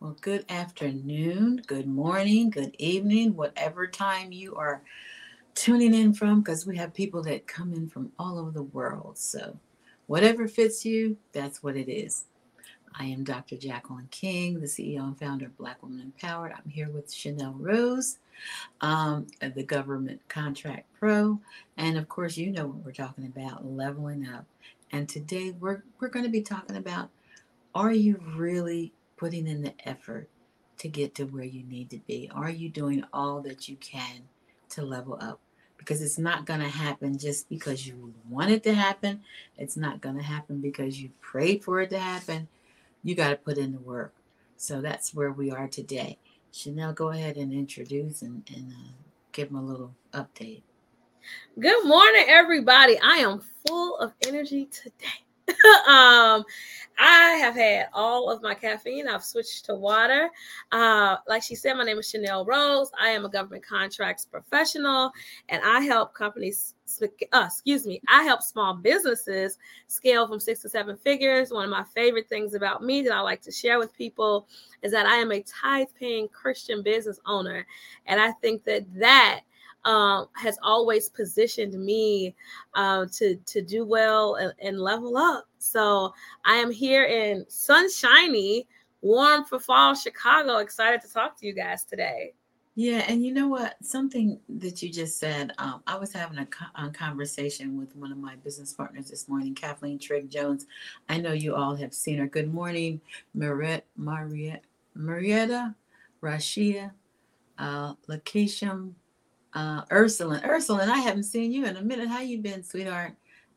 Well, good afternoon, good morning, good evening, whatever time you are tuning in from, because we have people that come in from all over the world. So, whatever fits you, that's what it is. I am Dr. Jacqueline King, the CEO and founder of Black Women Empowered. I'm here with Chanel Rose, um, the Government Contract Pro. And of course, you know what we're talking about leveling up. And today we're, we're going to be talking about are you really putting in the effort to get to where you need to be? Are you doing all that you can to level up? Because it's not going to happen just because you want it to happen. It's not going to happen because you prayed for it to happen. You got to put in the work. So that's where we are today. Chanel, go ahead and introduce and, and uh, give them a little update. Good morning, everybody. I am full of energy today. um, I have had all of my caffeine. I've switched to water. Uh, like she said, my name is Chanel Rose. I am a government contracts professional, and I help companies. Uh, excuse me. I help small businesses scale from six to seven figures. One of my favorite things about me that I like to share with people is that I am a tithe-paying Christian business owner, and I think that that um, has always positioned me uh, to to do well and, and, level up. So I am here in sunshiny, warm for fall Chicago. Excited to talk to you guys today. Yeah, and you know what? Something that you just said. Um, I was having a, a, conversation with one of my business partners this morning, Kathleen Trigg Jones. I know you all have seen her. Good morning, Marietta, Marietta, Marietta Rashia, uh, Lakeisha uh, Ursuline. Ursuline, I haven't seen you in a minute. How you been, sweetheart?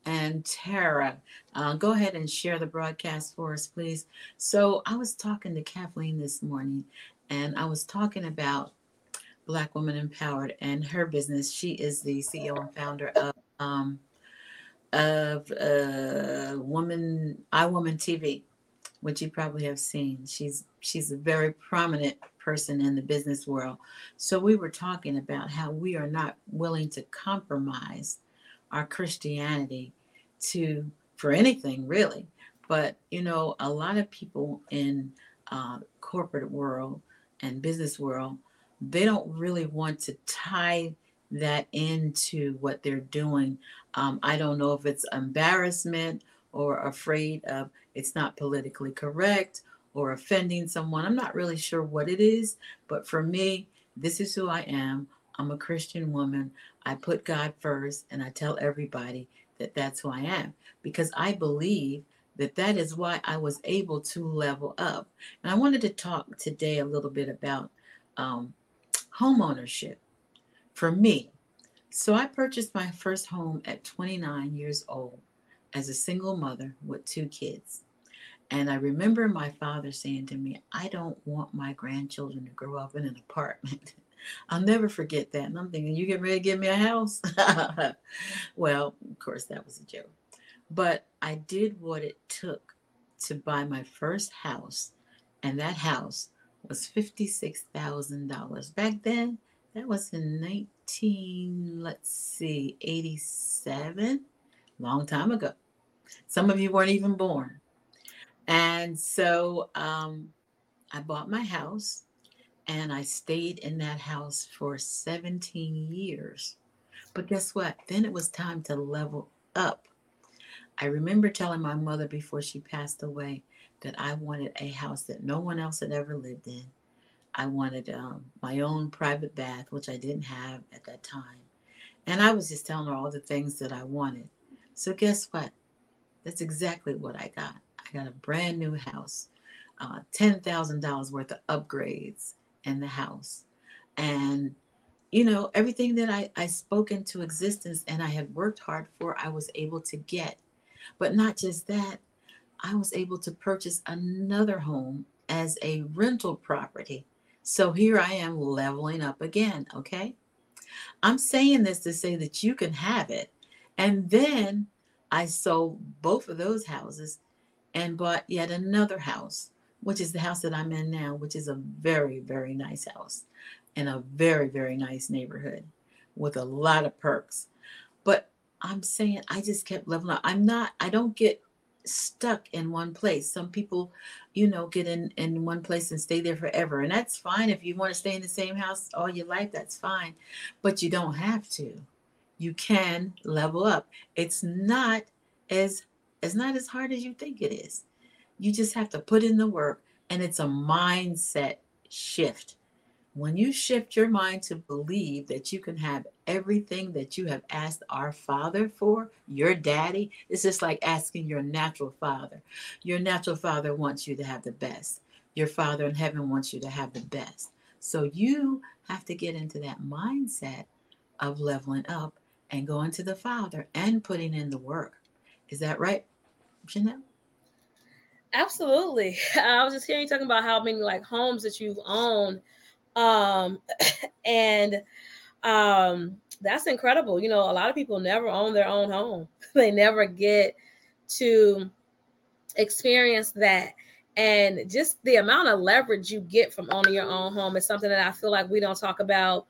And Tara, uh, go ahead and share the broadcast for us, please. So I was talking to Kathleen this morning, and I was talking about Black Woman Empowered and her business. She is the CEO and founder of um, of uh, Woman I Woman TV, which you probably have seen. She's she's a very prominent person in the business world. So we were talking about how we are not willing to compromise our Christianity to for anything really. But you know, a lot of people in uh, corporate world and business world, they don't really want to tie that into what they're doing. Um, I don't know if it's embarrassment or afraid of it's not politically correct or offending someone. I'm not really sure what it is, but for me, this is who I am. I'm a Christian woman. I put God first, and I tell everybody that that's who I am because I believe that that is why I was able to level up. And I wanted to talk today a little bit about um, home ownership for me. So I purchased my first home at 29 years old as a single mother with two kids. And I remember my father saying to me, I don't want my grandchildren to grow up in an apartment. I'll never forget that. And I'm thinking, you get ready to give me a house? well, of course, that was a joke. But I did what it took to buy my first house. And that house was $56,000. Back then, that was in 19, let's see, 87, long time ago. Some of you weren't even born. And so um, I bought my house and I stayed in that house for 17 years. But guess what? Then it was time to level up. I remember telling my mother before she passed away that I wanted a house that no one else had ever lived in. I wanted um, my own private bath, which I didn't have at that time. And I was just telling her all the things that I wanted. So, guess what? That's exactly what I got. I got a brand new house, uh, $10,000 worth of upgrades in the house. And, you know, everything that I, I spoke into existence and I had worked hard for, I was able to get. But not just that, I was able to purchase another home as a rental property. So here I am leveling up again, okay? I'm saying this to say that you can have it. And then I sold both of those houses and bought yet another house, which is the house that I'm in now, which is a very, very nice house in a very, very nice neighborhood with a lot of perks. But I'm saying I just kept leveling up. I'm not, I don't get stuck in one place. Some people, you know, get in in one place and stay there forever, and that's fine. If you want to stay in the same house all your life, that's fine, but you don't have to. You can level up. It's not as it's not as hard as you think it is. You just have to put in the work, and it's a mindset shift. When you shift your mind to believe that you can have everything that you have asked our Father for, your daddy, it's just like asking your natural father. Your natural father wants you to have the best. Your Father in heaven wants you to have the best. So you have to get into that mindset of leveling up and going to the Father and putting in the work. Is that right, Chanel? Absolutely. I was just hearing you talking about how many like homes that you've owned um and um that's incredible you know a lot of people never own their own home they never get to experience that and just the amount of leverage you get from owning your own home is something that i feel like we don't talk about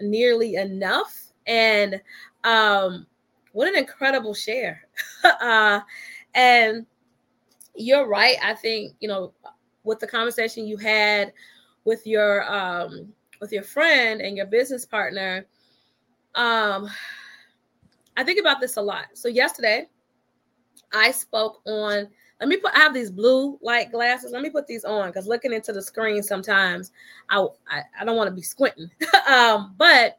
nearly enough and um what an incredible share. Uh and you're right i think you know with the conversation you had with your um with your friend and your business partner um i think about this a lot. So yesterday i spoke on let me put i have these blue light glasses. Let me put these on because looking into the screen sometimes i i, I don't want to be squinting. Um but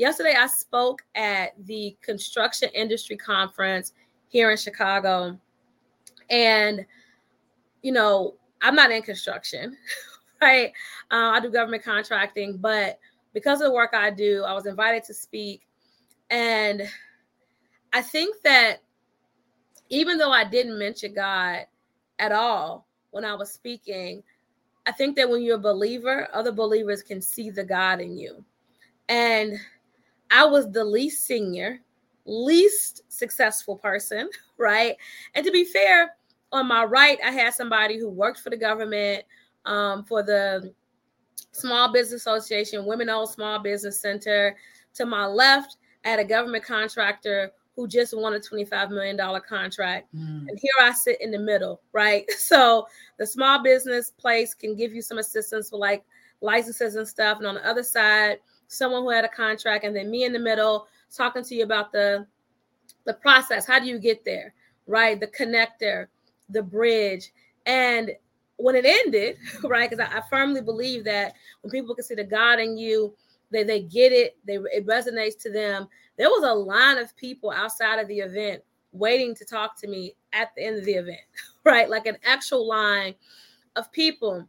yesterday i spoke at the construction industry conference here in chicago and you know i'm not in construction right? Uh, I do government contracting, but because of the work I do, I was invited to speak. And I think that even though I didn't mention God at all when I was speaking, I think that when you're a believer, other believers can see the God in you. And I was the least senior, least successful person, right? And to be fair, on my right, I had somebody who worked for the government, um, for the Small Business Association, Women Owned Small Business Center. To my left, I had a government contractor who just won a $25 million contract. Mm. And here I sit in the middle, right? So the small business place can give you some assistance for like licenses and stuff. And on the other side, someone who had a contract, and then me in the middle talking to you about the the process. How do you get there? Right? The connector, the bridge. And when it ended, right? Because I, I, firmly believe that when people can see the God in you, they they get it, they it resonates to them. There was a line of people outside of the event waiting to talk to me at the end of the event, right? Like an actual line of people.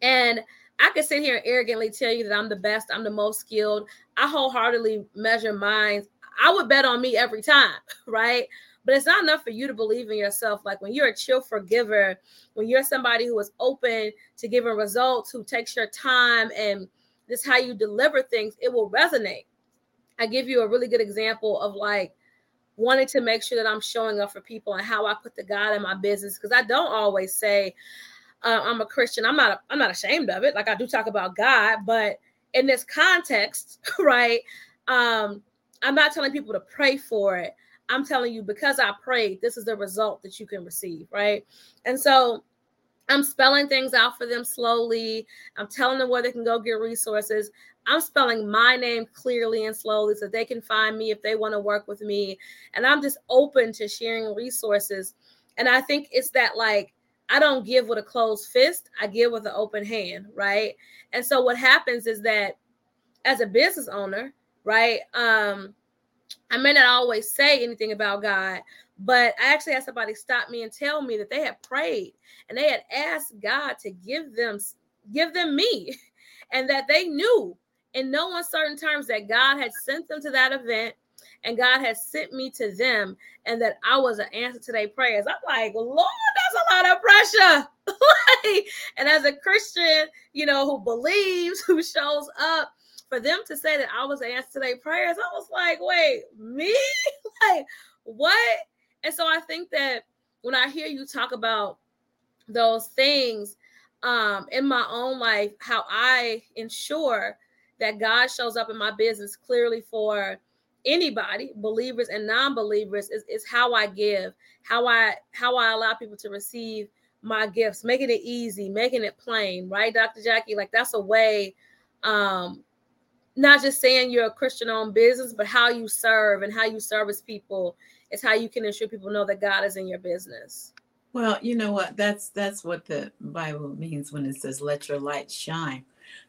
And I could sit here and arrogantly tell you that I'm the best, I'm the most skilled. I wholeheartedly measure minds. I would bet on me every time, right? But it's not enough for you to believe in yourself. Like when you're a chill forgiver, when you're somebody who is open to giving results, who takes your time and this is how you deliver things, it will resonate. I give you a really good example of like wanting to make sure that I'm showing up for people and how I put the God in my business because I don't always say uh, I'm a Christian. I'm not. I'm not ashamed of it. Like I do talk about God, but in this context, right? Um, I'm not telling people to pray for it. I'm telling you, because I prayed, this is the result that you can receive, right? And so I'm spelling things out for them slowly. I'm telling them where they can go get resources. I'm spelling my name clearly and slowly so they can find me if they want to work with me. And I'm just open to sharing resources. And I think it's that like, I don't give with a closed fist, I give with an open hand, right? And so what happens is that as a business owner, right? Um, I may not always say anything about God, but I actually had somebody stop me and tell me that they had prayed and they had asked God to give them give them me and that they knew in no uncertain terms that God had sent them to that event and God has sent me to them and that I was an answer to their prayers. I'm like, Lord, that's a lot of pressure. and as a Christian, you know, who believes, who shows up, for them to say that I was an answer to their prayers, I was like, wait, me? like, what? And so I think that when I hear you talk about those things um, in my own life, how I ensure that God shows up in my business clearly for anybody, believers and non-believers, is, is how I give, how I how I allow people to receive my gifts, making it easy, making it plain, right, Dr. Jackie? Like that's a way, um, not just saying you're a Christian-owned business, but how you serve and how you service people is how you can ensure people know that God is in your business. Well, you know what? That's that's what the Bible means when it says "Let your light shine."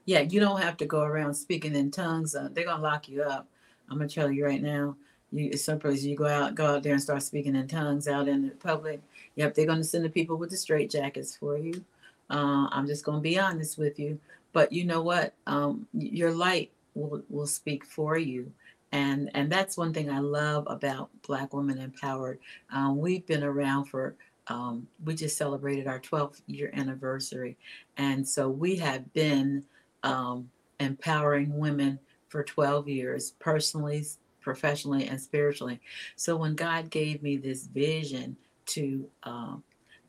Yeah, you don't have to go around speaking in tongues. Uh, they're gonna lock you up. I'm gonna tell you right now. You some places you go out, go out there and start speaking in tongues out in the public. Yep, they're gonna send the people with the straight jackets for you. Uh, I'm just gonna be honest with you. But you know what? Um, your light will will speak for you. And, and that's one thing I love about Black Women Empowered. Um, we've been around for um, we just celebrated our 12th year anniversary. And so we have been um, empowering women for 12 years, personally, professionally, and spiritually. So when God gave me this vision to uh,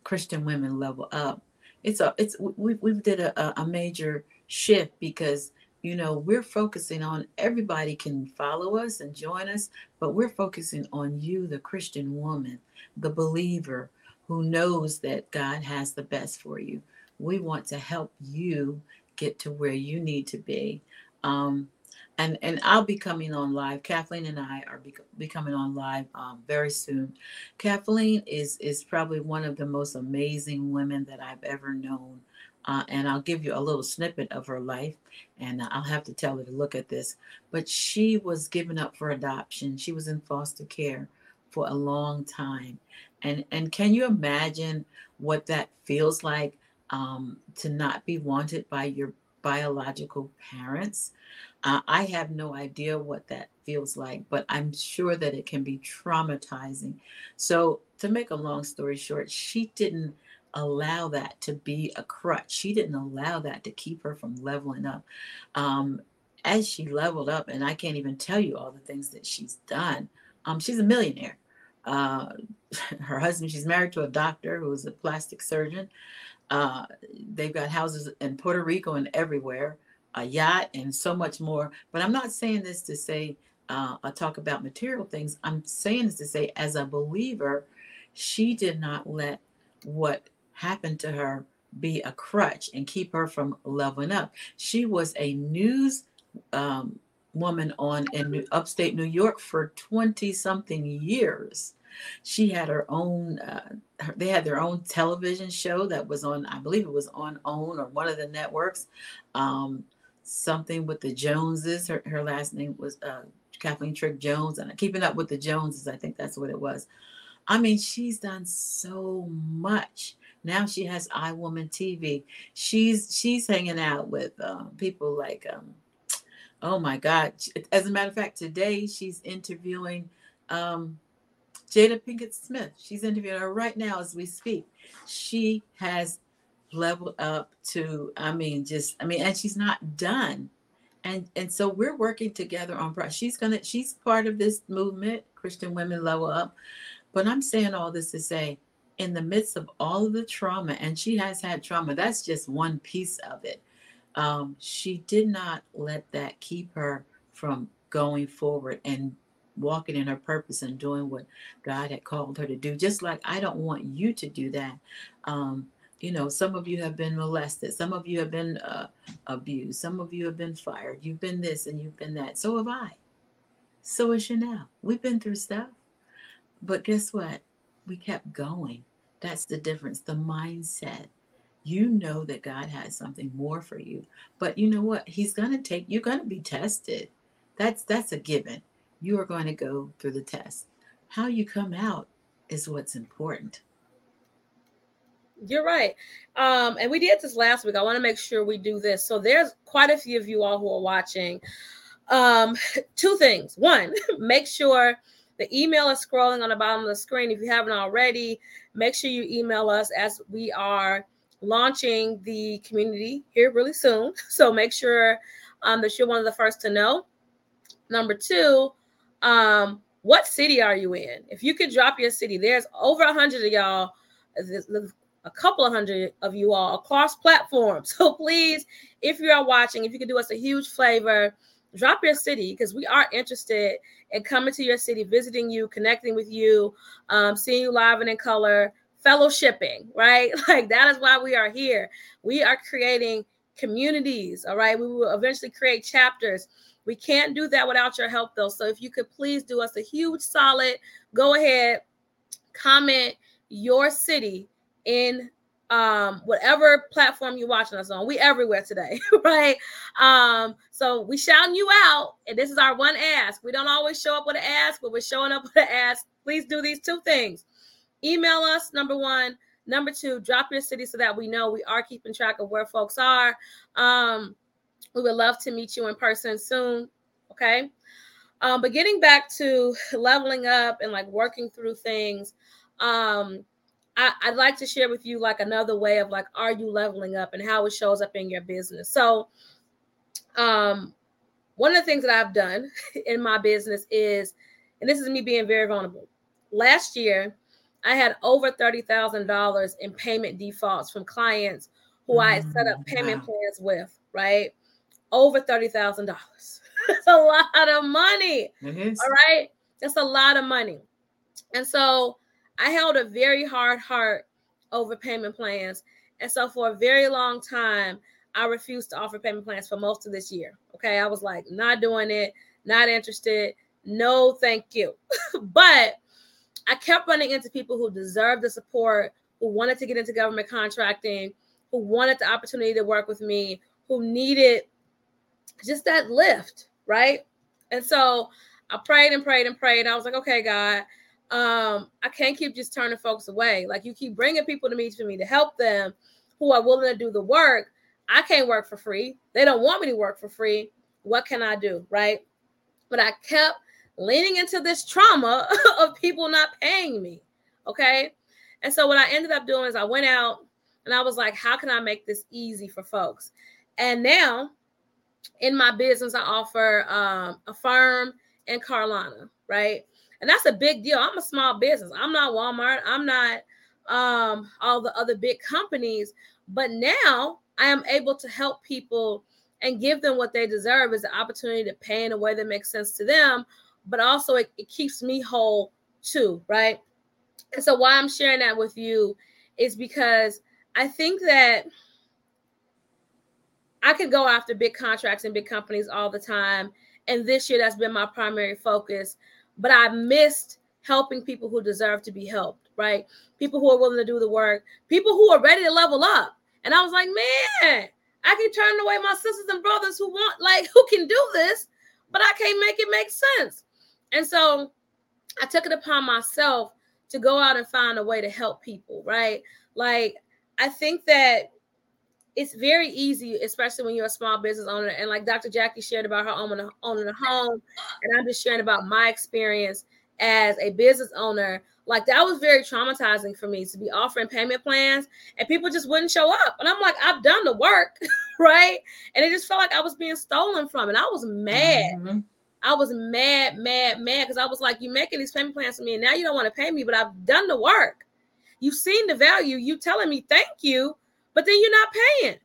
Christian women level up, it's a it's we we did a, a major shift because you know we're focusing on everybody can follow us and join us, but we're focusing on you, the Christian woman, the believer who knows that God has the best for you. We want to help you get to where you need to be. Um, and and I'll be coming on live. Kathleen and I are be, be coming on live um, very soon. Kathleen is is probably one of the most amazing women that I've ever known. Uh, and I'll give you a little snippet of her life, and I'll have to tell her to look at this. But she was given up for adoption. She was in foster care for a long time, and and can you imagine what that feels like um, to not be wanted by your biological parents? I have no idea what that feels like, but I'm sure that it can be traumatizing. So, to make a long story short, she didn't allow that to be a crutch. She didn't allow that to keep her from leveling up. Um, as she leveled up, and I can't even tell you all the things that she's done, um, she's a millionaire. Uh, her husband, she's married to a doctor who is a plastic surgeon. Uh, they've got houses in Puerto Rico and everywhere, a yacht, and so much more. But I'm not saying this to say uh, I talk about material things. I'm saying this to say, as a believer, she did not let what happened to her be a crutch and keep her from leveling up. She was a news um, woman on in upstate New York for 20 something years. She had her own, uh, they had their own television show that was on, I believe it was on OWN or one of the networks. Um, something with the Joneses. Her, her last name was uh, Kathleen Trigg Jones, and Keeping Up with the Joneses, I think that's what it was. I mean, she's done so much. Now she has I Woman TV. She's she's hanging out with uh, people like um, Oh my God. As a matter of fact, today she's interviewing um, Jada Pinkett Smith. She's interviewing her right now as we speak. She has leveled up to, I mean, just, I mean, and she's not done. And and so we're working together on she's gonna she's part of this movement, Christian Women Level Up. But I'm saying all this to say, in the midst of all of the trauma, and she has had trauma, that's just one piece of it um, she did not let that keep her from going forward and walking in her purpose and doing what God had called her to do. Just like I don't want you to do that. Um, you know, some of you have been molested, some of you have been uh, abused, some of you have been fired. You've been this and you've been that. So have I. So is Chanel. We've been through stuff. But guess what? We kept going. That's the difference. The mindset you know that God has something more for you. But you know what? He's going to take you're going to be tested. That's that's a given. You are going to go through the test. How you come out is what's important. You're right. Um, and we did this last week. I want to make sure we do this. So there's quite a few of you all who are watching. Um, two things. One, make sure the email is scrolling on the bottom of the screen. If you haven't already, make sure you email us as we are launching the community here really soon. So make sure um, that you're one of the first to know. Number two, um, what city are you in? If you could drop your city, there's over a hundred of y'all, a couple of hundred of you all across platforms. So please, if you are watching, if you could do us a huge favor, drop your city because we are interested in coming to your city, visiting you, connecting with you, um, seeing you live and in color, fellowshipping, right? Like that is why we are here. We are creating communities, all right? We will eventually create chapters. We can't do that without your help, though. So if you could please do us a huge solid, go ahead, comment your city in um whatever platform you're watching us on. We everywhere today right? Um so we shouting you out and this is our one ask. We don't always show up with an ask but we're showing up with an ask. Please do these two things. Email us number one. Number two drop your city so that we know we are keeping track of where folks are. Um we would love to meet you in person soon okay? Um but getting back to leveling up and like working through things um I, would like to share with you like another way of like, are you leveling up and how it shows up in your business. So, um, one of the things that I've done in my business is, and this is me being very vulnerable. Last year, I had over thirty thousand dollars in payment defaults from clients who I had set up mm, payment wow. plans with. Right, over thirty thousand dollars. That's a lot of money. All right, that's a lot of money, and so I held a very hard heart over payment plans. And so for a very long time, I refused to offer payment plans for most of this year. Okay. I was like, not doing it, not interested. No, thank you. but I kept running into people who deserved the support, who wanted to get into government contracting, who wanted the opportunity to work with me, who needed just that lift. Right. And so I prayed and prayed and prayed. I was like, okay, God, um, I can't keep just turning folks away. Like you keep bringing people to me for me to help them who are willing to do the work. I can't work for free. They don't want me to work for free. What can I do? Right. But I kept leaning into this trauma of people not paying me. Okay. And so what I ended up doing is I went out and I was like, how can I make this easy for folks? And now in my business, I offer um, Affirm and Klarna, right? And that's a big deal. I'm a small business. I'm not Walmart. I'm not um, all the other big companies. But now I am able to help people and give them what they deserve is the opportunity to pay in a way that makes sense to them. But also, it, it keeps me whole too, right? And so, why I'm sharing that with you is because I think that I could go after big contracts and big companies all the time. And this year, that's been my primary focus but I missed helping people who deserve to be helped, right? People who are willing to do the work, people who are ready to level up. And I was like, man, I can turn away my sisters and brothers who want, like, who can do this, but I can't make it make sense. And so I took it upon myself to go out and find a way to help people, right? Like, I think that it's very easy, especially when you're a small business owner. And like Dr. Jackie shared about her owning, owning a home, and I'm just sharing about my experience as a business owner. Like that was very traumatizing for me to be offering payment plans and people just wouldn't show up. And I'm like, I've done the work, right? And it just felt like I was being stolen from. And I was mad. Mm-hmm. I was mad, mad, mad because I was like, you're making these payment plans for me, and now you don't want to pay me, but I've done the work. You've seen the value. You telling me thank you, but then you're not paying.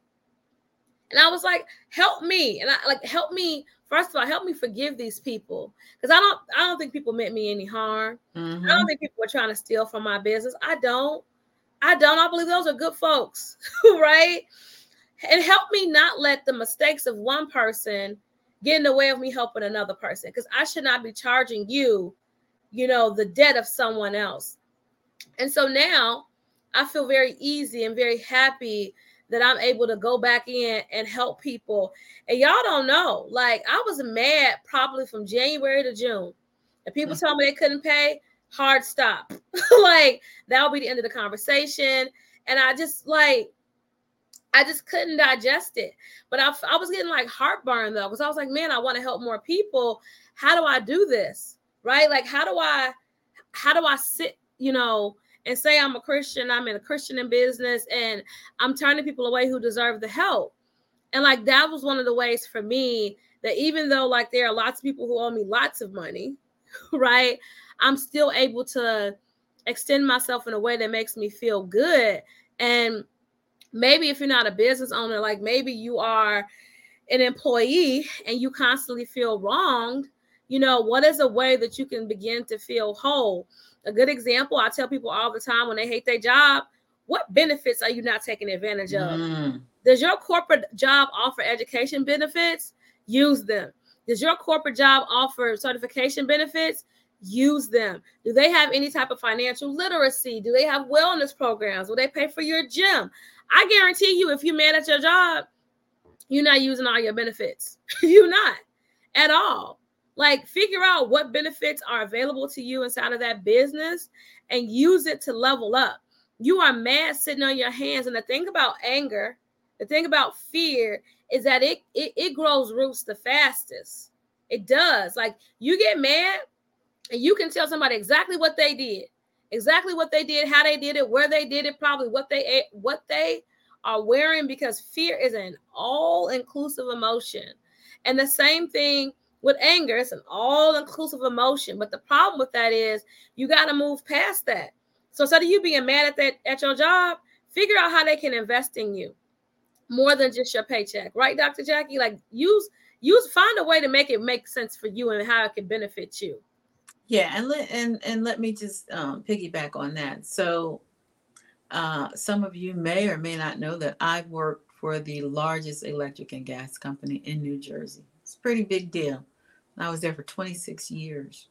And I was like, help me. And I like help me. First of all, help me forgive these people. Because I don't I don't think people meant me any harm. Mm-hmm. I don't think people were trying to steal from my business. I don't. I don't. I believe those are good folks, right? And help me not let the mistakes of one person get in the way of me helping another person. Because I should not be charging you, you know, the debt of someone else. And so now I feel very easy and very happy that I'm able to go back in and help people. And y'all don't know, like I was mad probably from January to June. And people mm-hmm. told me they couldn't pay, hard stop. like that'll be the end of the conversation. And I just like I just couldn't digest it. But I, I was getting like heartburn though, because I was like, man, I want to help more people. How do I do this? Right? Like, how do I, how do I sit, you know, and say I'm a Christian, I'm in a Christian in business, and I'm turning people away who deserve the help. And like that was one of the ways for me that even though like there are lots of people who owe me lots of money, right? I'm still able to extend myself in a way that makes me feel good. And maybe if you're not a business owner, like maybe you are an employee and you constantly feel wronged, You know, what is a way that you can begin to feel whole? A good example, I tell people all the time when they hate their job, what benefits are you not taking advantage of? Mm. Does your corporate job offer education benefits? Use them. Does your corporate job offer certification benefits? Use them. Do they have any type of financial literacy? Do they have wellness programs? Will they pay for your gym? I guarantee you, if you're mad at your job, you're not using all your benefits. you're not at all. Like, figure out what benefits are available to you inside of that business and use it to level up. You are mad sitting on your hands. And the thing about anger, the thing about fear is that it, it, it grows roots the fastest. It does. Like, you get mad and you can tell somebody exactly what they did exactly what they did how they did it where they did it probably what they ate what they are wearing because fear is an all-inclusive emotion and the same thing with anger it's an all-inclusive emotion but the problem with that is you got to move past that so instead of you being mad at that at your job figure out how they can invest in you more than just your paycheck right dr jackie like use use find a way to make it make sense for you and how it can benefit you yeah, and let and and let me just um, piggyback on that. So, uh, some of you may or may not know that I've worked for the largest electric and gas company in New Jersey. It's a pretty big deal. I was there for 26 years,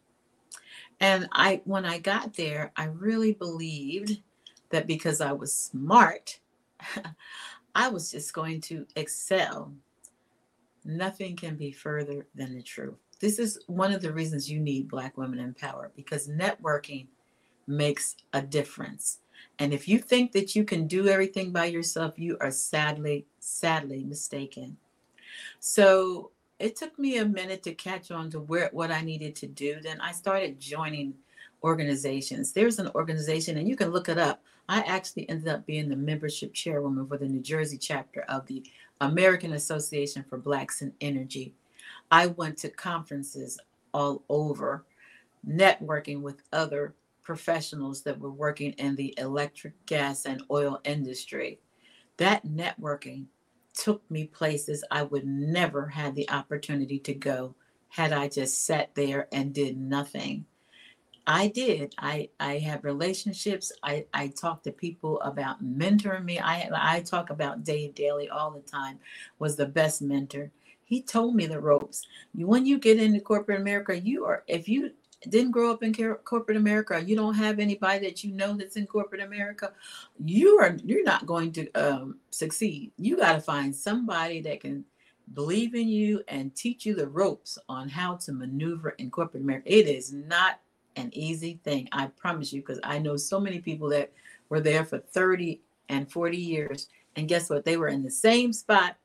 and I when I got there, I really believed that because I was smart, I was just going to excel. Nothing can be further than the truth. This is one of the reasons you need Black Women in Power because networking makes a difference. And if you think that you can do everything by yourself, you are sadly, sadly mistaken. So it took me a minute to catch on to where what I needed to do. Then I started joining organizations. There's an organization, and you can look it up. I actually ended up being the membership chairwoman for the New Jersey chapter of the American Association for Blacks in Energy. I went to conferences all over, networking with other professionals that were working in the electric, gas, and oil industry. That networking took me places I would never had the opportunity to go had I just sat there and did nothing. I did. I I have relationships. I I talk to people about mentoring me. I I talk about Dave Daly all the time. Was the best mentor. He told me the ropes. When you get into corporate America, you are, if you didn't grow up in corporate America, you don't have anybody that you know that's in corporate America, you are you're not going to um, succeed. You got to find somebody that can believe in you and teach you the ropes on how to maneuver in corporate America. It is not an easy thing, I promise you, because I know so many people that were there for 30 and 40 years. And guess what? They were in the same spot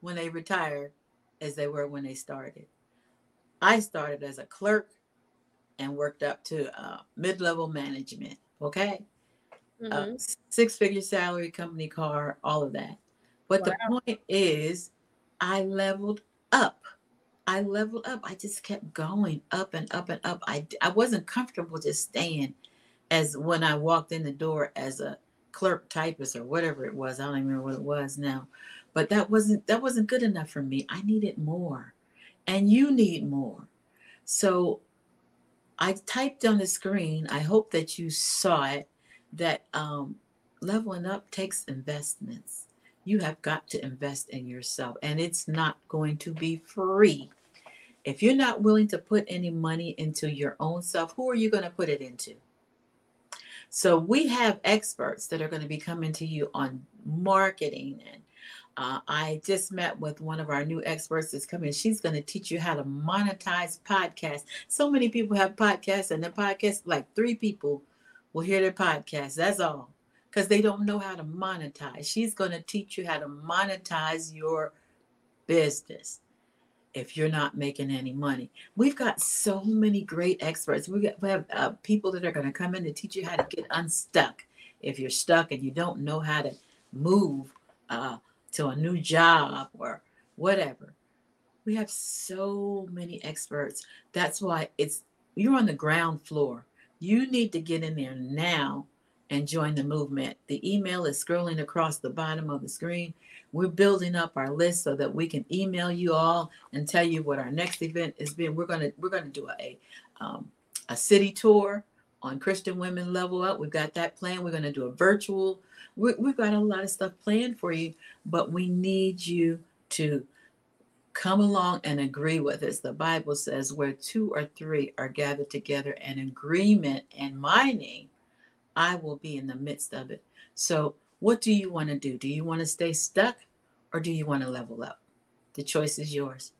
when they retired as they were when they started. I started as a clerk and worked up to uh, mid level management. Okay. Uh, mm-hmm. Uh, six figure salary, company car, all of that. But wow. the point is, I leveled up. I leveled up. I just kept going up and up and up. I, I wasn't comfortable just staying as when I walked in the door as a clerk typist or whatever it was. I don't even remember what it was now but that wasn't that wasn't good enough for me i needed more and you need more so i typed on the screen i hope that you saw it that um, leveling up takes investments. You have got to invest in yourself and it's not going to be free. If you're not willing to put any money into your own self who are you going to put it into? So we have experts that are going to be coming to you on marketing and uh, I just met with one of our new experts that's coming. She's going to teach you how to monetize podcasts. So many people have podcasts, and the podcast, like three people will hear their podcast. That's all, because they don't know how to monetize. She's going to teach you how to monetize your business if you're not making any money. We've got so many great experts. We, got, we have uh, people that are going to come in to teach you how to get unstuck. If you're stuck and you don't know how to move, uh, to a new job or whatever. We have so many experts. That's why it's you're on the ground floor. You need to get in there now and join the movement. The email is scrolling across the bottom of the screen. We're building up our list so that we can email you all and tell you what our next event is being. We're gonna we're gonna do a um, a city tour on Christian Women Level Up. We've got that plan. We're gonna do a virtual. We, we've got a lot of stuff planned for you, but we need you to come along and agree with us. The Bible says, where two or three are gathered together in agreement in my name, I will be in the midst of it. So, what do you want to do? Do you want to stay stuck or do you want to level up? The choice is yours.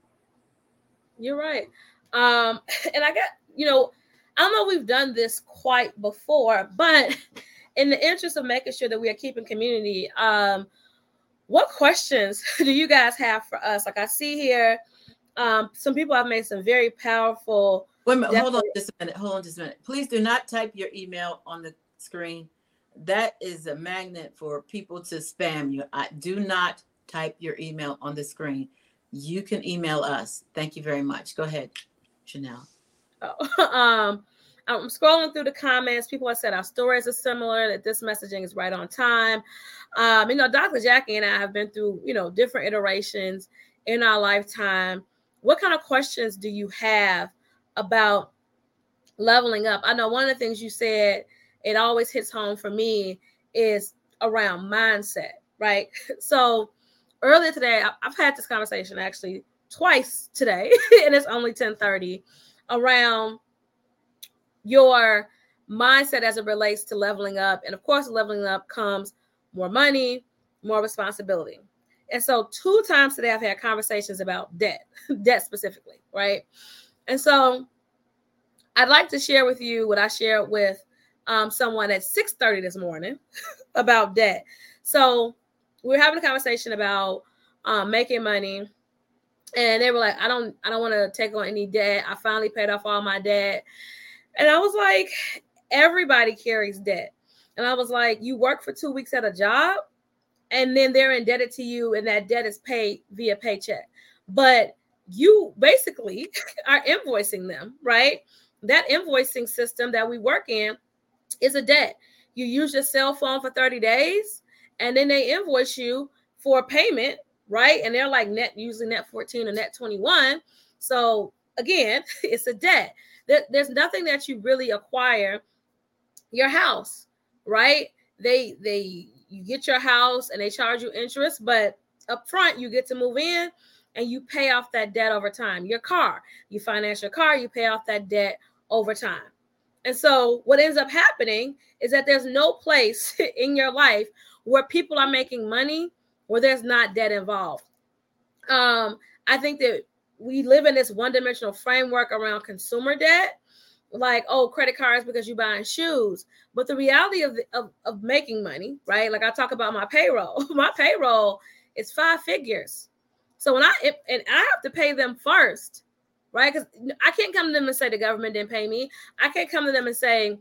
You're right. Um, and I got, you know, I know we've done this quite before, but in the interest of making sure that we are keeping community, um, what questions do you guys have for us? Like I see here, um, some people have made some very powerful. Wait a minute, hold on just a minute. Hold on just a minute. Please do not type your email on the screen. That is a magnet for people to spam you. I do not type your email on the screen. You can email us. Thank you very much. Go ahead, Chanel. Oh, um, I'm scrolling through the comments. People have said our stories are similar, that this messaging is right on time. Um, you know, Dr. Jackie and I have been through, you know, different iterations in our lifetime. What kind of questions do you have about leveling up? I know one of the things you said, it always hits home for me, is around mindset, right? So earlier today, I've had this conversation actually twice today, and it's only 1030 around your mindset as it relates to leveling up. And of course, leveling up comes more money, more responsibility. And so, two times today, I've had conversations about debt, debt specifically, right? And so, I'd like to share with you what I shared with um, someone at 6:30 this morning about debt. So, we were having a conversation about um, making money, and they were like, "I don't, I don't want to take on any debt. I finally paid off all my debt." And I was like, everybody carries debt. And I was like, you work for two weeks at a job and then they're indebted to you and that debt is paid via paycheck. But you basically are invoicing them, right? That invoicing system that we work in is a debt. You use your cell phone for 30 days and then they invoice you for payment, right? And they're like net, usually net 14 or net 21. So again, it's a debt there, there's nothing that you really acquire your house right? They they you get your house and they charge you interest but up front you get to move in and you pay off that debt over time. Your car you finance your car you pay off that debt over time. And so what ends up happening is that there's no place in your life where people are making money where there's not debt involved. Um i think that we live in this one-dimensional framework around consumer debt. Like oh credit cards because you're buying shoes. But the reality of, the, of of making money right? Like i talk about my payroll. My payroll is five figures. So when i and i have to pay them first right? Because i can't come to them and say the government didn't pay me. I can't come to them and say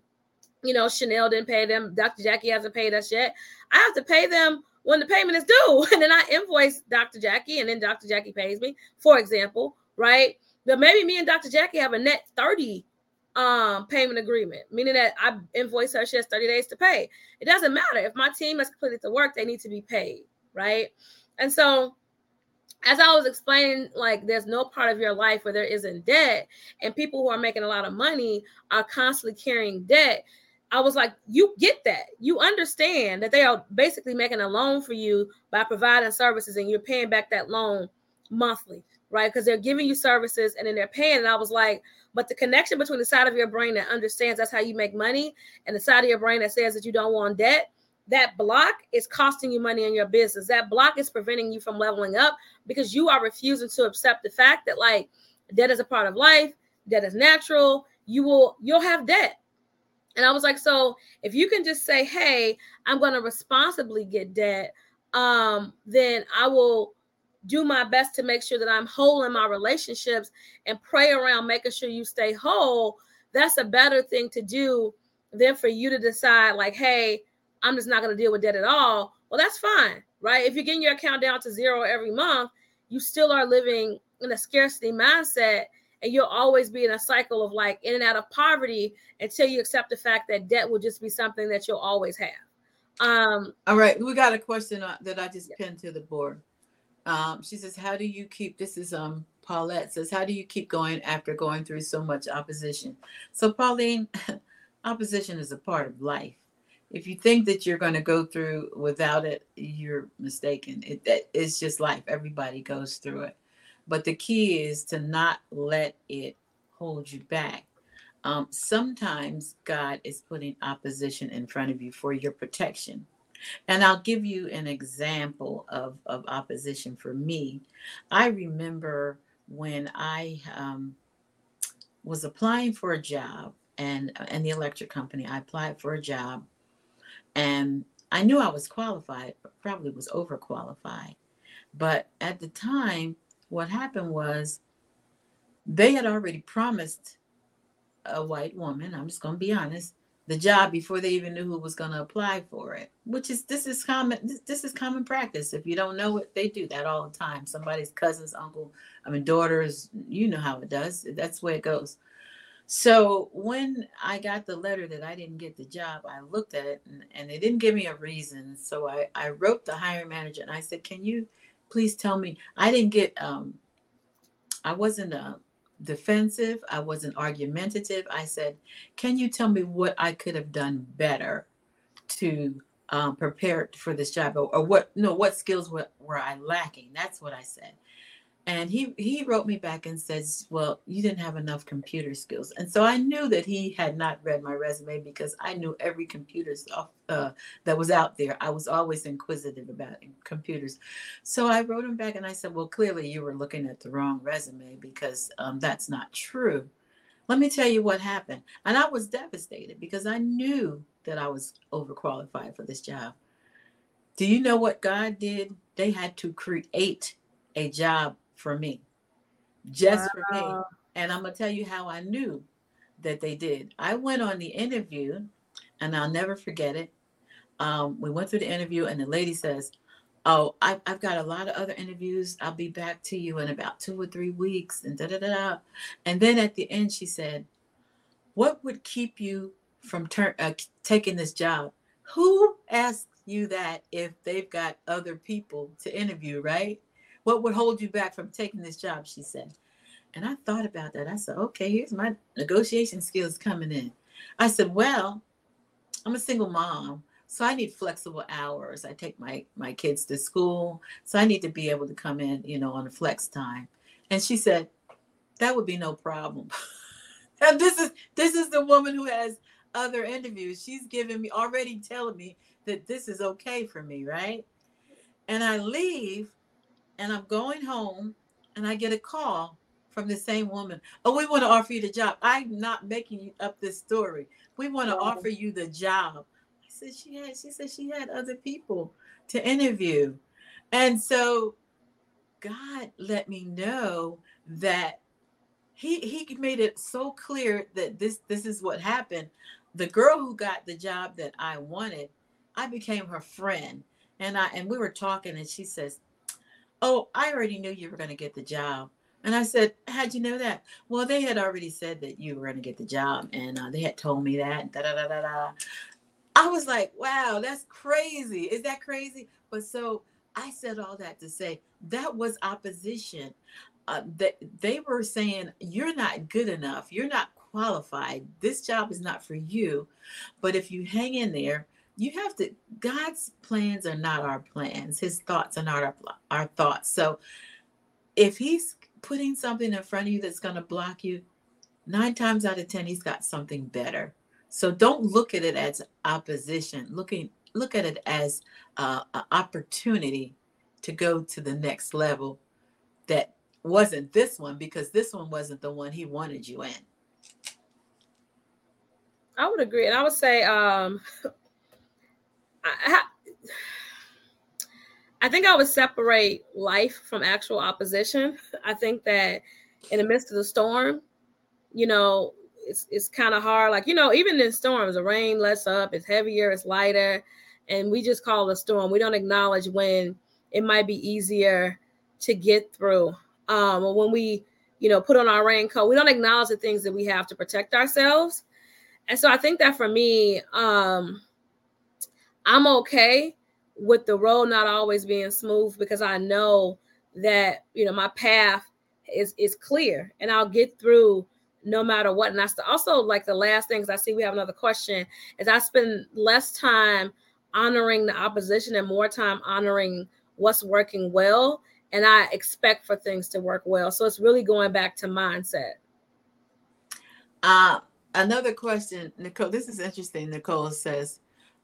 you know chanel didn't pay them. Dr jackie hasn't paid us yet. I have to pay them when the payment is due. And then I invoice Dr. Jackie, and then Dr. Jackie pays me, for example, right? But maybe me and Dr. Jackie have a net 30 um payment agreement, meaning that I invoice her, she has 30 days to pay. It doesn't matter. If my team has completed the work, they need to be paid, right? And so as I was explaining, like there's no part of your life where there isn't debt, and people who are making a lot of money are constantly carrying debt. I was like, you get that. You understand that they are basically making a loan for you by providing services and you're paying back that loan monthly, right? Because they're giving you services and then they're paying. And I was like, but the connection between the side of your brain that understands that's how you make money and the side of your brain that says that you don't want debt, that block is costing you money in your business. That block is preventing you from leveling up because you are refusing to accept the fact that like debt is a part of life, debt is natural. You will you'll have debt and I was like, so if you can just say, hey, I'm going to responsibly get debt, um, then I will do my best to make sure that I'm whole in my relationships and pray around making sure you stay whole. That's a better thing to do than for you to decide, like, hey, I'm just not going to deal with debt at all. Well, that's fine, right? If you're getting your account down to zero every month, you still are living in a scarcity mindset and you'll always be in a cycle of like in and out of poverty until you accept the fact that debt will just be something that you'll always have. Um, All right, we got a question uh, that I just pinned to the board. Um, she says, "How do you keep?" This is um Paulette says, "How do you keep going after going through so much opposition?" So Pauline, opposition is a part of life. If you think that you're going to go through without it, you're mistaken. It, it's just life. Everybody goes through it. But the key is to not let it hold you back. Um, sometimes God is putting opposition in front of you for your protection. And I'll give you an example of, of opposition for me. I remember when I um, was applying for a job and in the electric company, I applied for a job and I knew I was qualified, probably was overqualified. But at the time, what happened was they had already promised a white woman, I'm just going to be honest, the job before they even knew who was going to apply for it which is this is common this, this, is common practice. If you don't know it they do that all the time. Somebody's cousin's uncle i mean daughters you know how it does that's the way it goes. So when i got the letter that i didn't get the job i looked at it and, and they didn't give me a reason. So I, I wrote the hiring manager and i said can you please tell me i didn't get um i wasn't uh, defensive. I wasn't argumentative. I said, Can you tell me what I could have done better to um, prepare for this job? Or, or, what, no, what skills were, were I lacking? That's what I said. And he, he wrote me back and says, Well, you didn't have enough computer skills. And so I knew that he had not read my resume because I knew every computer stuff uh, that was out there. I was always inquisitive about computers. So I wrote him back and I said, Well, clearly you were looking at the wrong resume because um, that's not true. Let me tell you what happened. And I was devastated because I knew that I was overqualified for this job. Do you know what God did? They had to create a job for me, just wow. for me. And I'm going to tell you how I knew that they did. I went on the interview, and I'll never forget it. Um, we went through the interview, and the lady says, Oh, I, have got a lot of other interviews. I'll be back to you in about two or three weeks, and da da da da. And then at the end, she said, "What would keep you from ter- uh, taking this job?" Who asked you that if they've got other people to interview, right? What would hold you back from taking this job? She said. And I thought about that. I said, okay, here's my negotiation skills coming in. I said, well, I'm a single mom. So I need flexible hours. I take my my kids to school. So I need to be able to come in, you know, on a flex time. And she said, that would be no problem. and this is this is the woman who has other interviews. She's giving me already telling me that this is okay for me, right? And I leave and I'm going home and I get a call from the same woman. Oh, we want to offer you the job. I'm not making up this story. We want to oh. offer you the job. I said she had she said she had other people to interview. And so God let me know that he he made it so clear that this this is what happened. The girl who got the job that I wanted, I became her friend. And I and we were talking and she says, Oh, I already knew you were going to get the job. And I said, How'd you know that? Well, they had already said that you were going to get the job, and uh, they had told me that. Da, da, da, da, da. I was like, Wow, that's crazy. Is that crazy? But so I said all that to say that was opposition. Uh, that they were saying, You're not good enough. You're not qualified. This job is not for you. But if you hang in there, you have to god's plans are not our plans. His thoughts are not our, our thoughts. So if he's putting something in front of you that's going to block you nine times out of ten he's got something better. So don't look at it as opposition. Looking look at it as uh, an opportunity to go to the next level that wasn't this one because this one wasn't the one he wanted you in. I would agree. And I would say um, I, I think I would separate life from actual opposition. I think that in the midst of the storm, you know, it's it's kind of hard. Like, you know, even in storms, the rain lets up, it's heavier, it's lighter, and we just call it a storm. We don't acknowledge when it might be easier to get through. Um, or when we you know, put on our raincoat. We don't acknowledge the things that we have to protect ourselves. And so I think that for me, um, I'm okay with the road not always being smooth because I know that you know my path is is clear and I'll get through no matter what. And that's also like the last things I see. We have another question is I spend less time honoring the opposition and more time honoring what's working well. And I expect for things to work well. So it's really going back to mindset. Uh, another question, Nicole. This is interesting. Nicole says,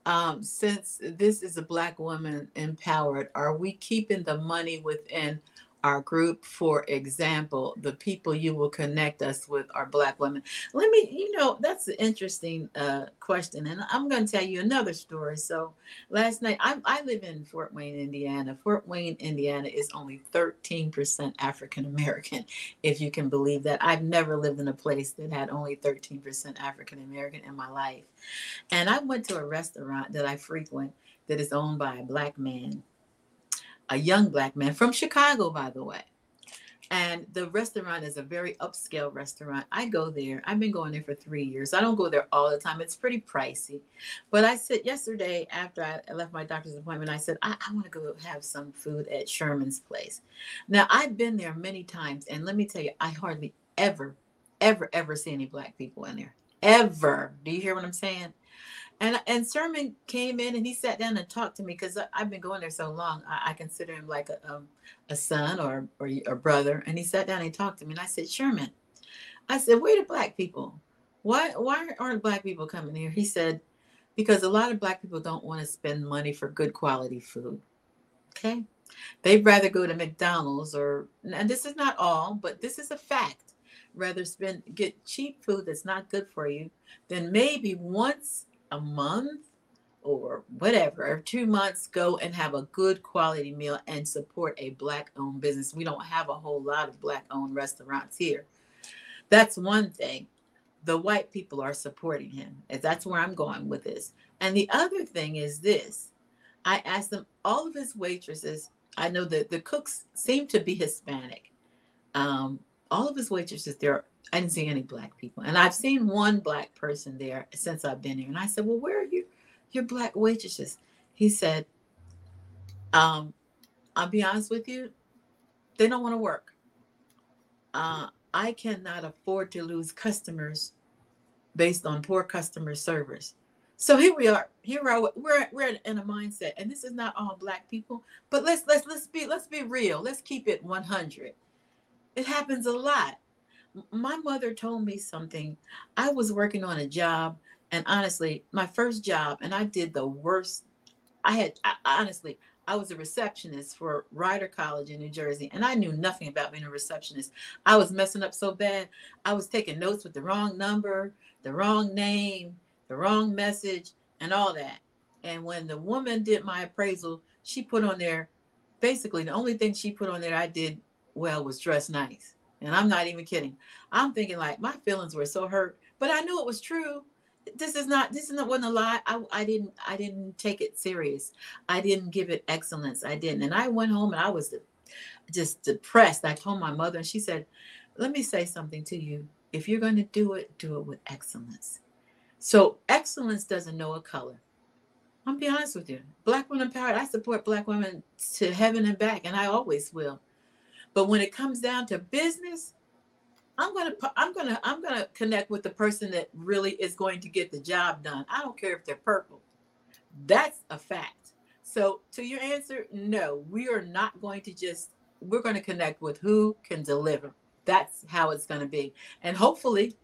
um, since this is a Black woman empowered, are we keeping the money within our group. For example the people you will connect us with are black women. Let me you know that's an interesting uh, question and i'm going to tell you another story. So last night I, I live in fort wayne indiana. Fort wayne indiana is only 13% african american if you can believe that. I've never lived in a place that had only 13% african american in my life. And i went to a restaurant that i frequent that is owned by a black man a young black man from Chicago, by the way. And the restaurant is a very upscale restaurant. I go there. I've been going there for three years. I don't go there all the time. It's pretty pricey. But I said yesterday after I left my doctor's appointment, I said, I, I want to go have some food at Sherman's place. Now, I've been there many times. And let me tell you, I hardly ever, ever, ever see any black people in there. Ever. Do you hear what I'm saying? And and Sherman came in and he sat down and talked to me because I've been going there so long. I, I consider him like a um, a son or, or a brother. And he sat down and talked to me. And I said, Sherman, I said, where the black people? Why why aren't black people coming here? He said, because a lot of black people don't want to spend money for good quality food. Okay. They'd rather go to McDonald's or and this is not all, but this is a fact. Rather spend get cheap food that's not good for you than maybe once a month or whatever, two months, go and have a good quality meal and support a black owned business. We don't have a whole lot of black owned restaurants here. That's one thing. The white people are supporting him. That's where I'm going with this. And the other thing is this I asked them, all of his waitresses, I know that the cooks seem to be Hispanic. Um, all of his waitresses, they're I didn't see any black people. And I've seen one black person there since I've been here. And I said, Well, where are you, your black waitresses? He said, um, I'll be honest with you, they don't want to work. Uh, I cannot afford to lose customers based on poor customer service. So here we are. Here are. We're we're in a mindset, and this is not all black people. But let's let's let's be let's be real. Let's keep it 100. It happens a lot my mother told me something. I was working on a job, and honestly, my first job, and I did the worst. I had I, honestly, I was a receptionist for Rider College in New Jersey, and I knew nothing about being a receptionist. I was messing up so bad. I was taking notes with the wrong number, the wrong name, the wrong message, and all that. And when the woman did my appraisal, she put on there basically the only thing she put on there I did well was dress nice. And I'm not even kidding. I'm thinking like my feelings were so hurt, but I knew it was true. This is not this is not wasn't a lie. I, I didn't I didn't take it serious. I didn't give it excellence. I didn't. And I went home and I was just depressed. I told my mother and she said, Let me say something to you. If you're going to do it, do it with excellence. So excellence doesn't know a color. I'm be honest with you. Black women empowered. I support black women to heaven and back, and I always will. But when it comes down to business, I'm gonna I'm gonna I'm gonna connect with the person that really is going to get the job done. I don't care if they're purple. That's a fact. So to your answer, no, we are not going to just we're going to connect with who can deliver. That's how it's going to be. And hopefully,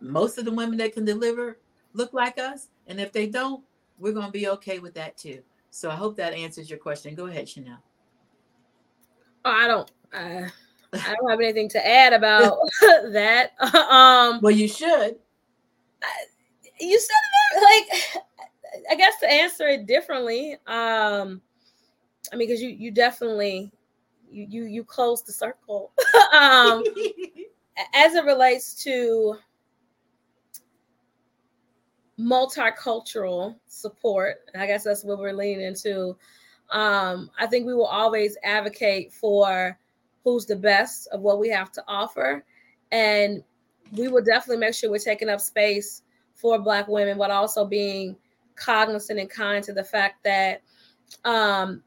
most of the women that can deliver look like us. And if they don't, we're going to be okay with that too. So I hope that answers your question. Go ahead, Chanel. Oh, I don't I, I don't have anything to add about that. Um, well, you should. you said it like I guess to answer it differently. Um, I mean, because you you definitely you you you close the circle. um, as it relates to multicultural support, I guess that's what we're leaning into. Um, I think we will always advocate for who's the best of what we have to offer. and we will definitely make sure we're taking up space for Black women, but also being cognizant and kind to the fact that um,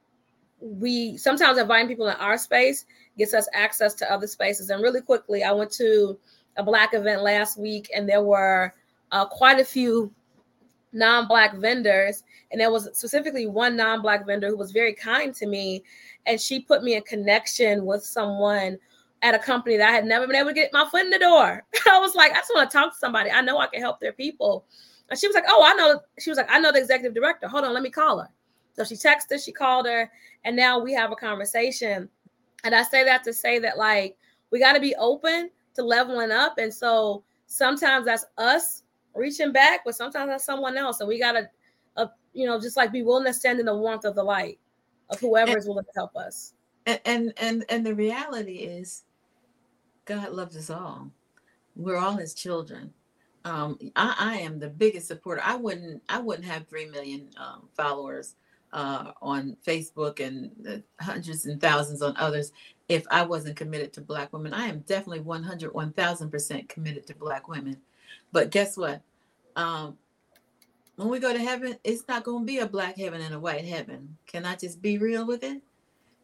we sometimes inviting people in our space gets us access to other spaces. And really quickly, I went to a Black event last week, and there were uh, quite a few non-black vendors and there was specifically one non-black vendor who was very kind to me and she put me in connection with someone at a company that I had never been able to get my foot in the door. I was like, I just want to talk to somebody. I know I can help their people. And she was like, Oh, I know. She was like, I know the executive director. Hold on, let me call her. So she texted, she called her, and now we have a conversation. And I say that to say that, like, we got to be open to leveling up. And so sometimes that's us reaching back, but sometimes that's someone else. And we got to, uh, you know, just like be willing to stand in the warmth of the light of whoever and, is willing to help us. And, and and and the reality is, God loves us all. We're all His children. Um, I, I am the biggest supporter. I wouldn't I wouldn't have three million um, followers uh, on Facebook and hundreds and thousands on others if I wasn't committed to Black women. I am definitely 100, 1000% committed to Black women. But guess what? Um, when we go to heaven, it's not going to be a black heaven and a white heaven. Can I just be real with it?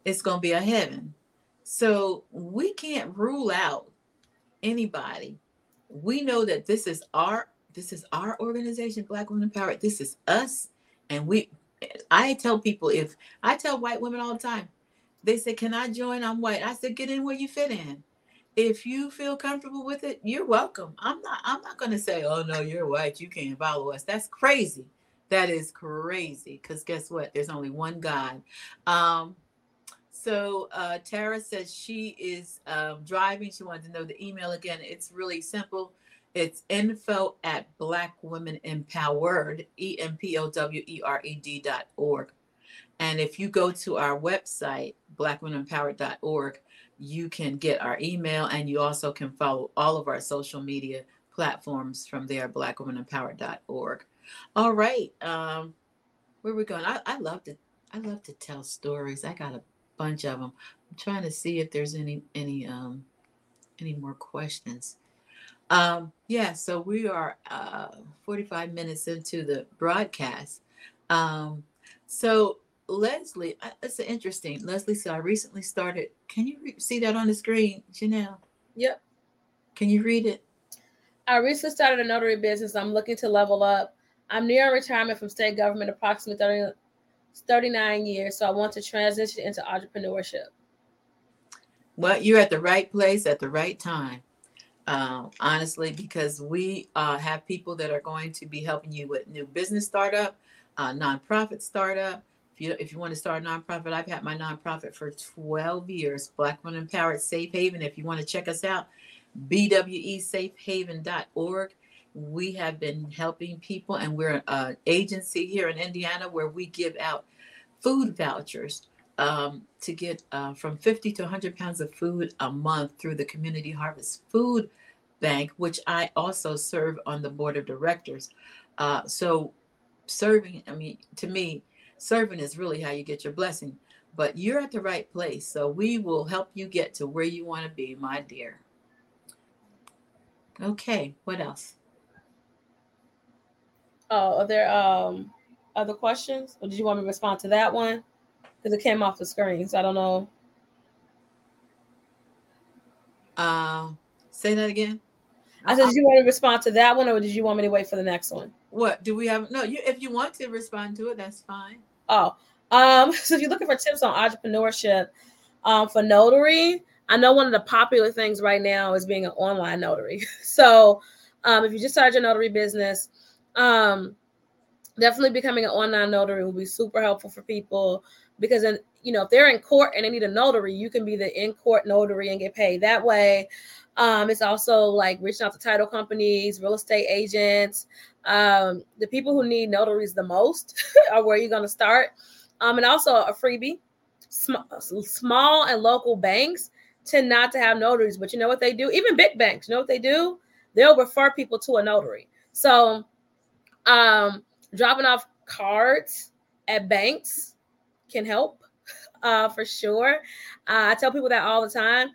It's going to be a heaven. So we can't rule out anybody. We know that this is our this is our organization, Black Women Empowered. This is us, and we. I tell people if I tell white women all the time, they say, "Can I join?" I'm white. I said, "Get in where you fit in." If you feel comfortable with it, you're welcome. I'm not I'm not going to say, "Oh no, you're white, you can't follow us." That's crazy. That is crazy cuz guess what? There's only one God. Um so uh, Tara says she is um, driving. She wanted to know the email again. It's really simple. It's info at Black Women Empowered, E M P O W E R E D dot org. And if you go to our website, blackwomenempowered.org, you can get our email and you also can follow all of our social media platforms from there, blackwomenempowered.org. All right. Um, where we going? I, I love to I love to tell stories. I got a bunch of them. I'm trying to see if there's any any um any more questions. Um, yeah, so we are uh 45 minutes into the broadcast. Um, so Leslie, that's interesting. Leslie said, I recently started. Can you re- see that on the screen, Chanel? Yep. Can you read it? I recently started a notary business. I'm looking to level up. I'm near retirement from state government, approximately 30, 39 years. So I want to transition into entrepreneurship. Well, you're at the right place at the right time. Uh, honestly, because we uh, have people that are going to be helping you with new business startup, uh, nonprofit startup, if you if you want to start a nonprofit, I've had my nonprofit for 12 years, Black Women Empowered Safe Haven. If you want to check us out, bwesafehaven.org. We have been helping people, and we're an agency here in Indiana where we give out food vouchers um, to get uh, from 50 to 100 pounds of food a month through the Community Harvest Food Bank, which I also serve on the board of directors. Uh, so, serving, I mean, to me, serving is really how you get your blessing. But you're at the right place. So we will help you get to where you want to be, my dear. Okay, what else? Oh, are there um other questions? Or did you want me to respond to that one? Because it came off the screen, so I don't know. Uh say that again. I said, did you want to respond to that one, or did you want me to wait for the next one? What do we have? No, you if you want to respond to it, that's fine. Oh, um, so if you're looking for tips on entrepreneurship, um, for notary, I know one of the popular things right now is being an online notary. So, um, if you just started your notary business, um, definitely becoming an online notary will be super helpful for people because then you know if they're in court and they need a notary, you can be the in court notary and get paid that way. Um, it's also like reaching out to title companies, real estate agents, um, the people who need notaries the most are where you're going to start. Um, and also a freebie. Sm- small and local banks tend not to have notaries, but you know what they do? Even big banks, you know what they do? They'll refer people to a notary. So, um, dropping off cards at banks can help uh, for sure. Uh, I tell people that all the time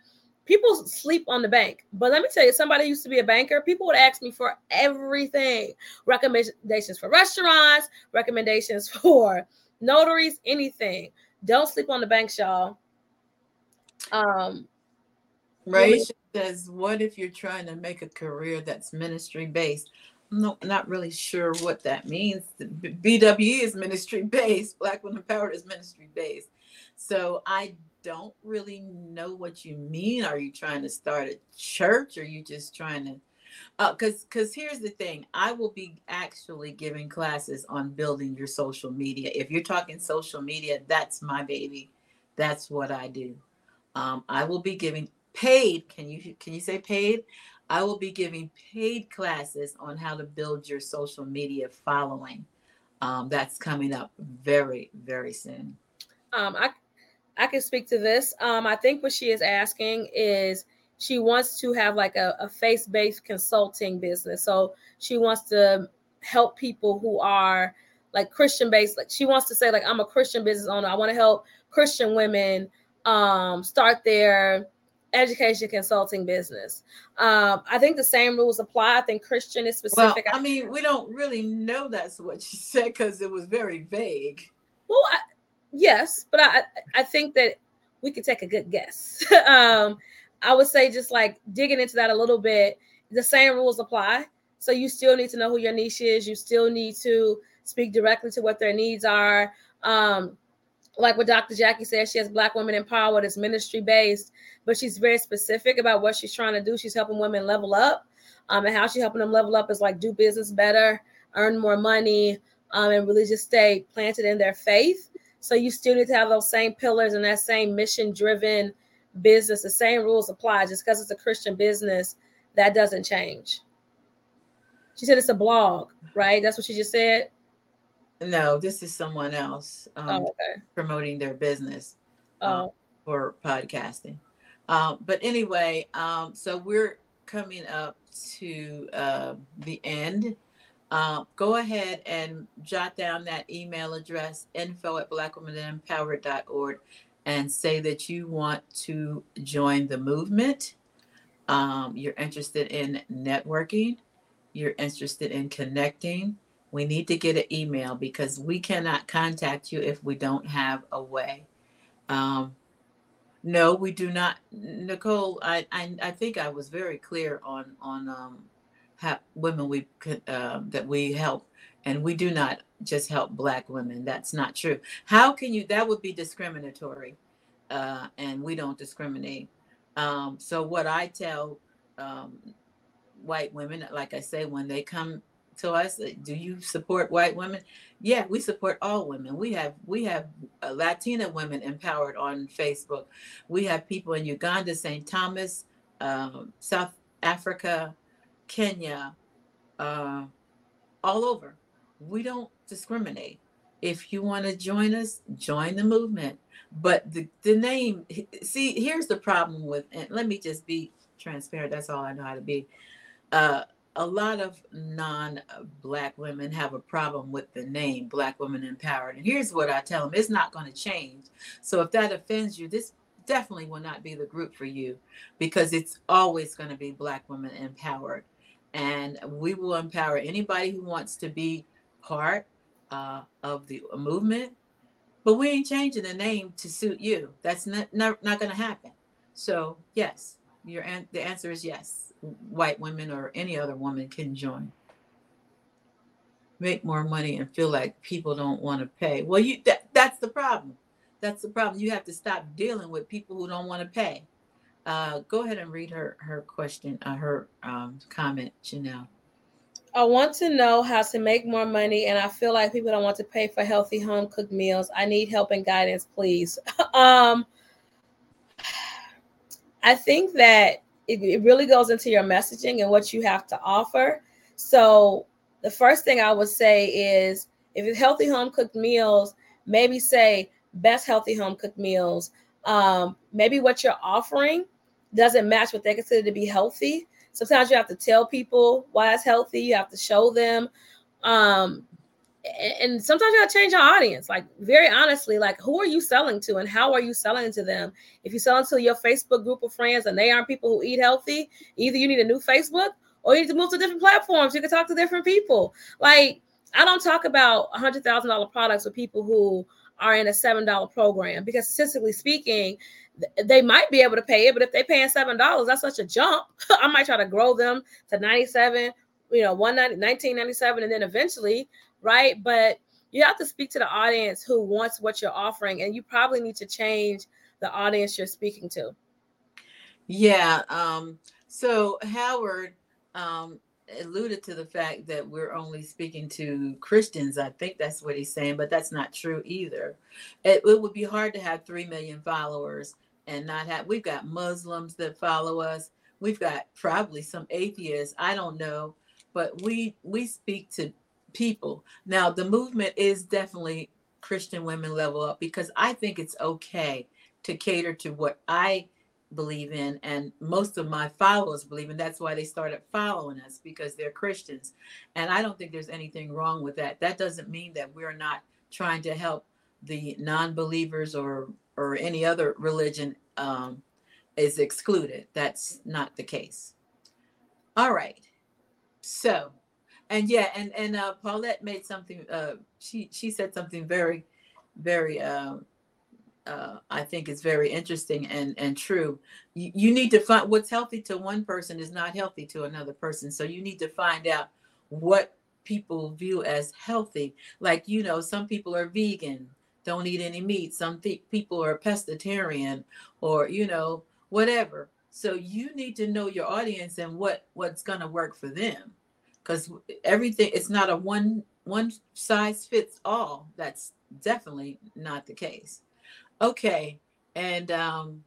people sleep on the bank. But let me tell you, somebody used to be a banker. People would ask me for everything recommendations for restaurants, recommendations for notaries, anything. Don't sleep on the bank, y'all. Um, right says, What if you're trying to make a career that's ministry based? I'm not, not really sure what that means. The BWE is ministry based, Black Women Powered is ministry based. So I don't really know what you mean. Are you trying to start a church? Or are you just trying to? Because uh, because here's the thing, I will be actually giving classes on building your social media. If you're talking social media, that's my baby. That's what I do. Um, I will be giving paid. Can you can you say paid? I will be giving paid classes on how to build your social media following. Um, that's coming up very very soon. Um, I I can speak to this. Um, I think what she is asking is she wants to have like a, a face based consulting business. So she wants to help people who are like Christian based. Like she wants to say like I'm a Christian business owner. I want to help Christian women um, start their education consulting business. Um, I think the same rules apply. I think Christian is specific. Well, I mean, we don't really know that's what she said because it was very vague. Well, I, yes, but I I think that we could take a good guess. um, I would say just like digging into that a little bit, the same rules apply. So you still need to know who your niche is. You still need to speak directly to what their needs are. Um, like what Dr. Jackie said, she has Black Women Empowered. It's ministry based, but she's very specific about what she's trying to do. She's helping women level up, um, and how she's helping them level up is like do business better, earn more money, um, and really just stay planted in their faith. So you still need to have those same pillars and that same mission driven business. The same rules apply. Just because it's a Christian business, that doesn't change. She said it's a blog, right? That's what she just said. No, this is someone else um, oh, okay. promoting their business um, oh. for podcasting. Um, but anyway, um, so we're coming up to uh, the end. Uh, go ahead and jot down that email address info at blackwomenempowered.org and say that you want to join the movement. Um, you're interested in networking, you're interested in connecting, we need to get an email because we cannot contact you if we don't have a way. Um, no, we do not, Nicole. I, I, I think I was very clear on on um, how women we uh, that we help, and we do not just help Black women. That's not true. How can you? That would be discriminatory, uh, and we don't discriminate. Um, so what I tell um, white women, like I say, when they come to us do you support white women yeah we support all women we have we have uh, latina women empowered on facebook we have people in uganda st thomas um, south africa kenya uh, all over. We don't discriminate. If you want to join us join the movement. But the, the name see here's the problem with and let me just be transparent that's all i know how to be. Uh, a lot of non-black women have a problem with the name black women empowered. And here's what i tell them it's not going to change. So if that offends you this definitely will not be the group for you because it's always going to be black women empowered and we will empower anybody who wants to be part uh, of the movement but we ain't changing the name to suit you that's not not, not going to happen so yes your an- the answer is yes white women or any other woman can join. Make more money and feel like people don't want to pay. Well, you that, that's the problem. That's the problem. You have to stop dealing with people who don't want to pay. Uh, go ahead and read her her question, uh, her um, comment, Chanel. I want to know how to make more money, and I feel like people don't want to pay for healthy home cooked meals. I need help and guidance, please. um, I think that it, it really goes into your messaging and what you have to offer. So the first thing I would say is if it's healthy home cooked meals, maybe say best healthy home cooked meals. Um, maybe what you're offering doesn't match what they consider to be healthy. Sometimes you have to tell people why it's healthy. You have to show them. Um, and sometimes you gotta change your audience. Like very honestly, like who are you selling to and how are you selling to them? If you sell to your Facebook group of friends and they aren't people who eat healthy, either you need a new Facebook or you need to move to different platforms. You can talk to different people. Like I don't talk about a hundred thousand dollar products with people who are in a seven dollar program because statistically speaking, they might be able to pay it, but if they're paying seven dollars, that's such a jump. I might try to grow them to 97, you know, 1997, and then eventually right? But you have to speak to the audience who wants what you're offering, and you probably need to change the audience you're speaking to. Yeah. Um, so Howard um, alluded to the fact that we're only speaking to Christians. I think that's what he's saying, but that's not true either. It, it would be hard to have 3 million followers and not have, we've got Muslims that follow us. We've got probably some atheists. I don't know, but we we speak to people. Now, the movement is definitely Christian women level up because I think it's okay to cater to what I believe in and most of my followers believe in that's why they started following us because they're christians and i don't think there's anything wrong with that that doesn't mean that we're not trying to help the non-believers or or any other religion um, is excluded that's not the case all right so and yeah, and and uh, Paulette made something. Uh, she she said something very, very. Uh, uh, I think is very interesting and and true. You, you need to find what's healthy to one person is not healthy to another person. So you need to find out what people view as healthy. Like you know, some people are vegan, don't eat any meat. Some people are pescatarian, or you know whatever. So you need to know your audience and what what's going to work for them because everything it's not a one one size fits all that's definitely not the case okay and um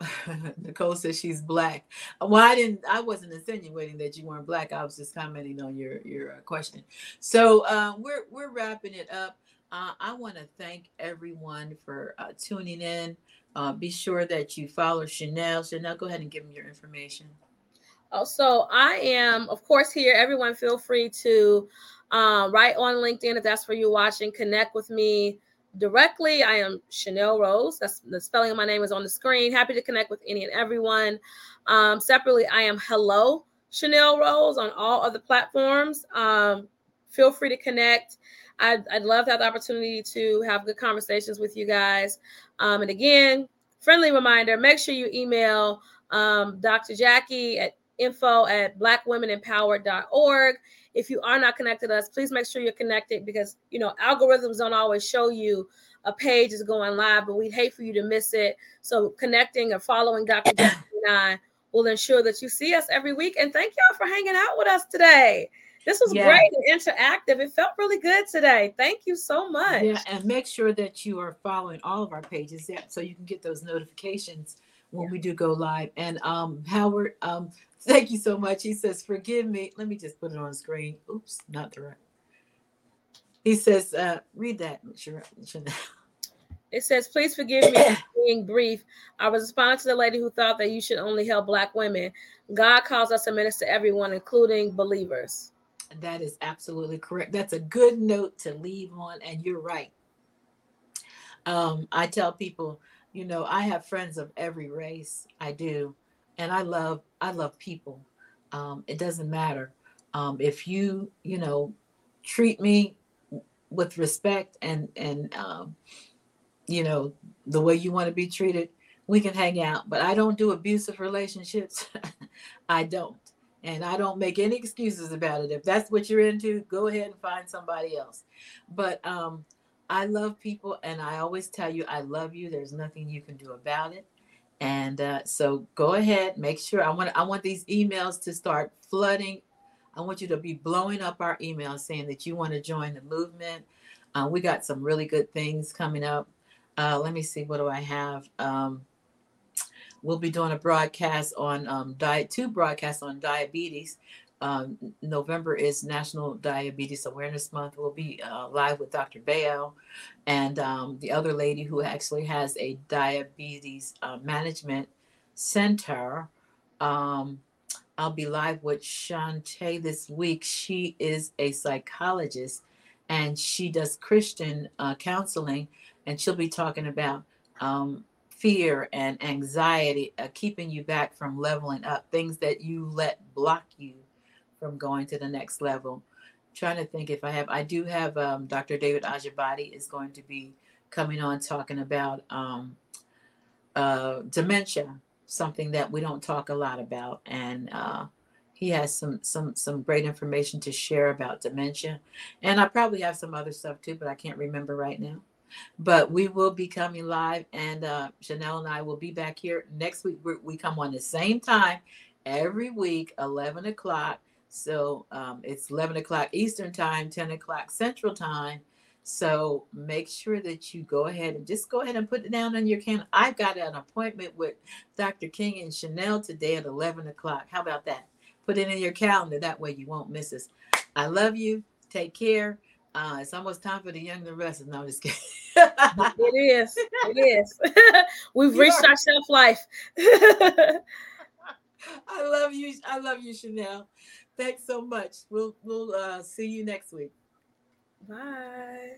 Nicole says she's black. Well, I didn't. I wasn't insinuating that you weren't black. I was just commenting on your your uh, question. So uh, we're we're wrapping it up. Uh, I want to thank everyone for uh, tuning in. Uh, be sure that you follow Chanel. Chanel, go ahead and give them your information. So I am, of course, here. Everyone, feel free to um, write on LinkedIn if that's where you're watching. Connect with me directly. I am Chanel Rose. That's the spelling of my name is on the screen. Happy to connect with any and everyone. Um, separately, I am Hello Chanel Rose on all other platforms. Um, feel free to connect. I'd, I'd, love to have the opportunity to have good conversations with you guys. Um, and again, friendly reminder make sure you email um, Dr. Jackie at info at blackwomenempowered.org. If you are not connected to us, please make sure you're connected because you know algorithms don't always show you a page is going live, but we'd hate for you to miss it. So connecting or following Dr. Jackie and I will ensure that you see us every week. And thank y'all for hanging out with us today. This was yeah. great and interactive. It felt really good today. Thank you so much. Yeah, and make sure that you are following all of our pages yeah, so you can get those notifications when yeah. we do go live. And um, Howard, um, Thank you so much. He says, Forgive me. Let me just put it on screen. Oops, not the right. He says, uh, Read that, It says, Please forgive me being brief. I was responding to the lady who thought that you should only help Black women. God calls us to minister to everyone, including believers. That is absolutely correct. That's a good note to leave on, and you're right. Um, I tell people, you know, I have friends of every race. I do and I love I love people. Um, it doesn't matter um, if you you know treat me with respect and and um, you know the way you want to be treated. We can hang out, but I don't do abusive relationships. I don't, and I don't make any excuses about it. If that's what you're into, go ahead and find somebody else. But um, I love people, and I always tell you I love you. There's nothing you can do about it. And uh, so go ahead, make sure I want I want these emails to start flooding. I want you to be blowing up our emails saying that you want to join the movement. Uh, we got some really good things coming up. Uh, let me see, what do I have? Um, we'll be doing a broadcast on um, diet, two broadcasts on diabetes. Um, November is National Diabetes Awareness Month. We'll be uh, live with Dr. Bayo and um, the other lady who actually has a diabetes uh, management center. Um, I'll be live with Shantae this week. She is a psychologist and she does Christian uh, counseling, and she'll be talking about um, fear and anxiety, uh, keeping you back from leveling up, things that you let block you from going to the next level. trying to think if I have, I do have um, Dr. David Ajibadi is going to be coming on talking about um, uh, dementia, something that we don't talk a lot about, and uh, he has some some some great information to share about dementia, and I probably have some other stuff too, but I can't remember right now. But we will be coming live, and uh, Chanel and I will be back here next week. we we come on the same time every week, eleven o'clock. So um, it's eleven o'clock Eastern time, ten o'clock Central time so make sure that you go ahead and just go ahead and put it down on your calendar. I've got an appointment with Dr. King and Chanel today at 11 o'clock. How about that? Put it in your calendar. That way you won't miss us. I love you. Take care. Uh, it's almost time for the young and restless. No, I'm just kidding. it is. It is. We've you reached are. our shelf life. I love you. I love you, Chanel. Thanks so much. We'll we'll uh, see you next week. Bye.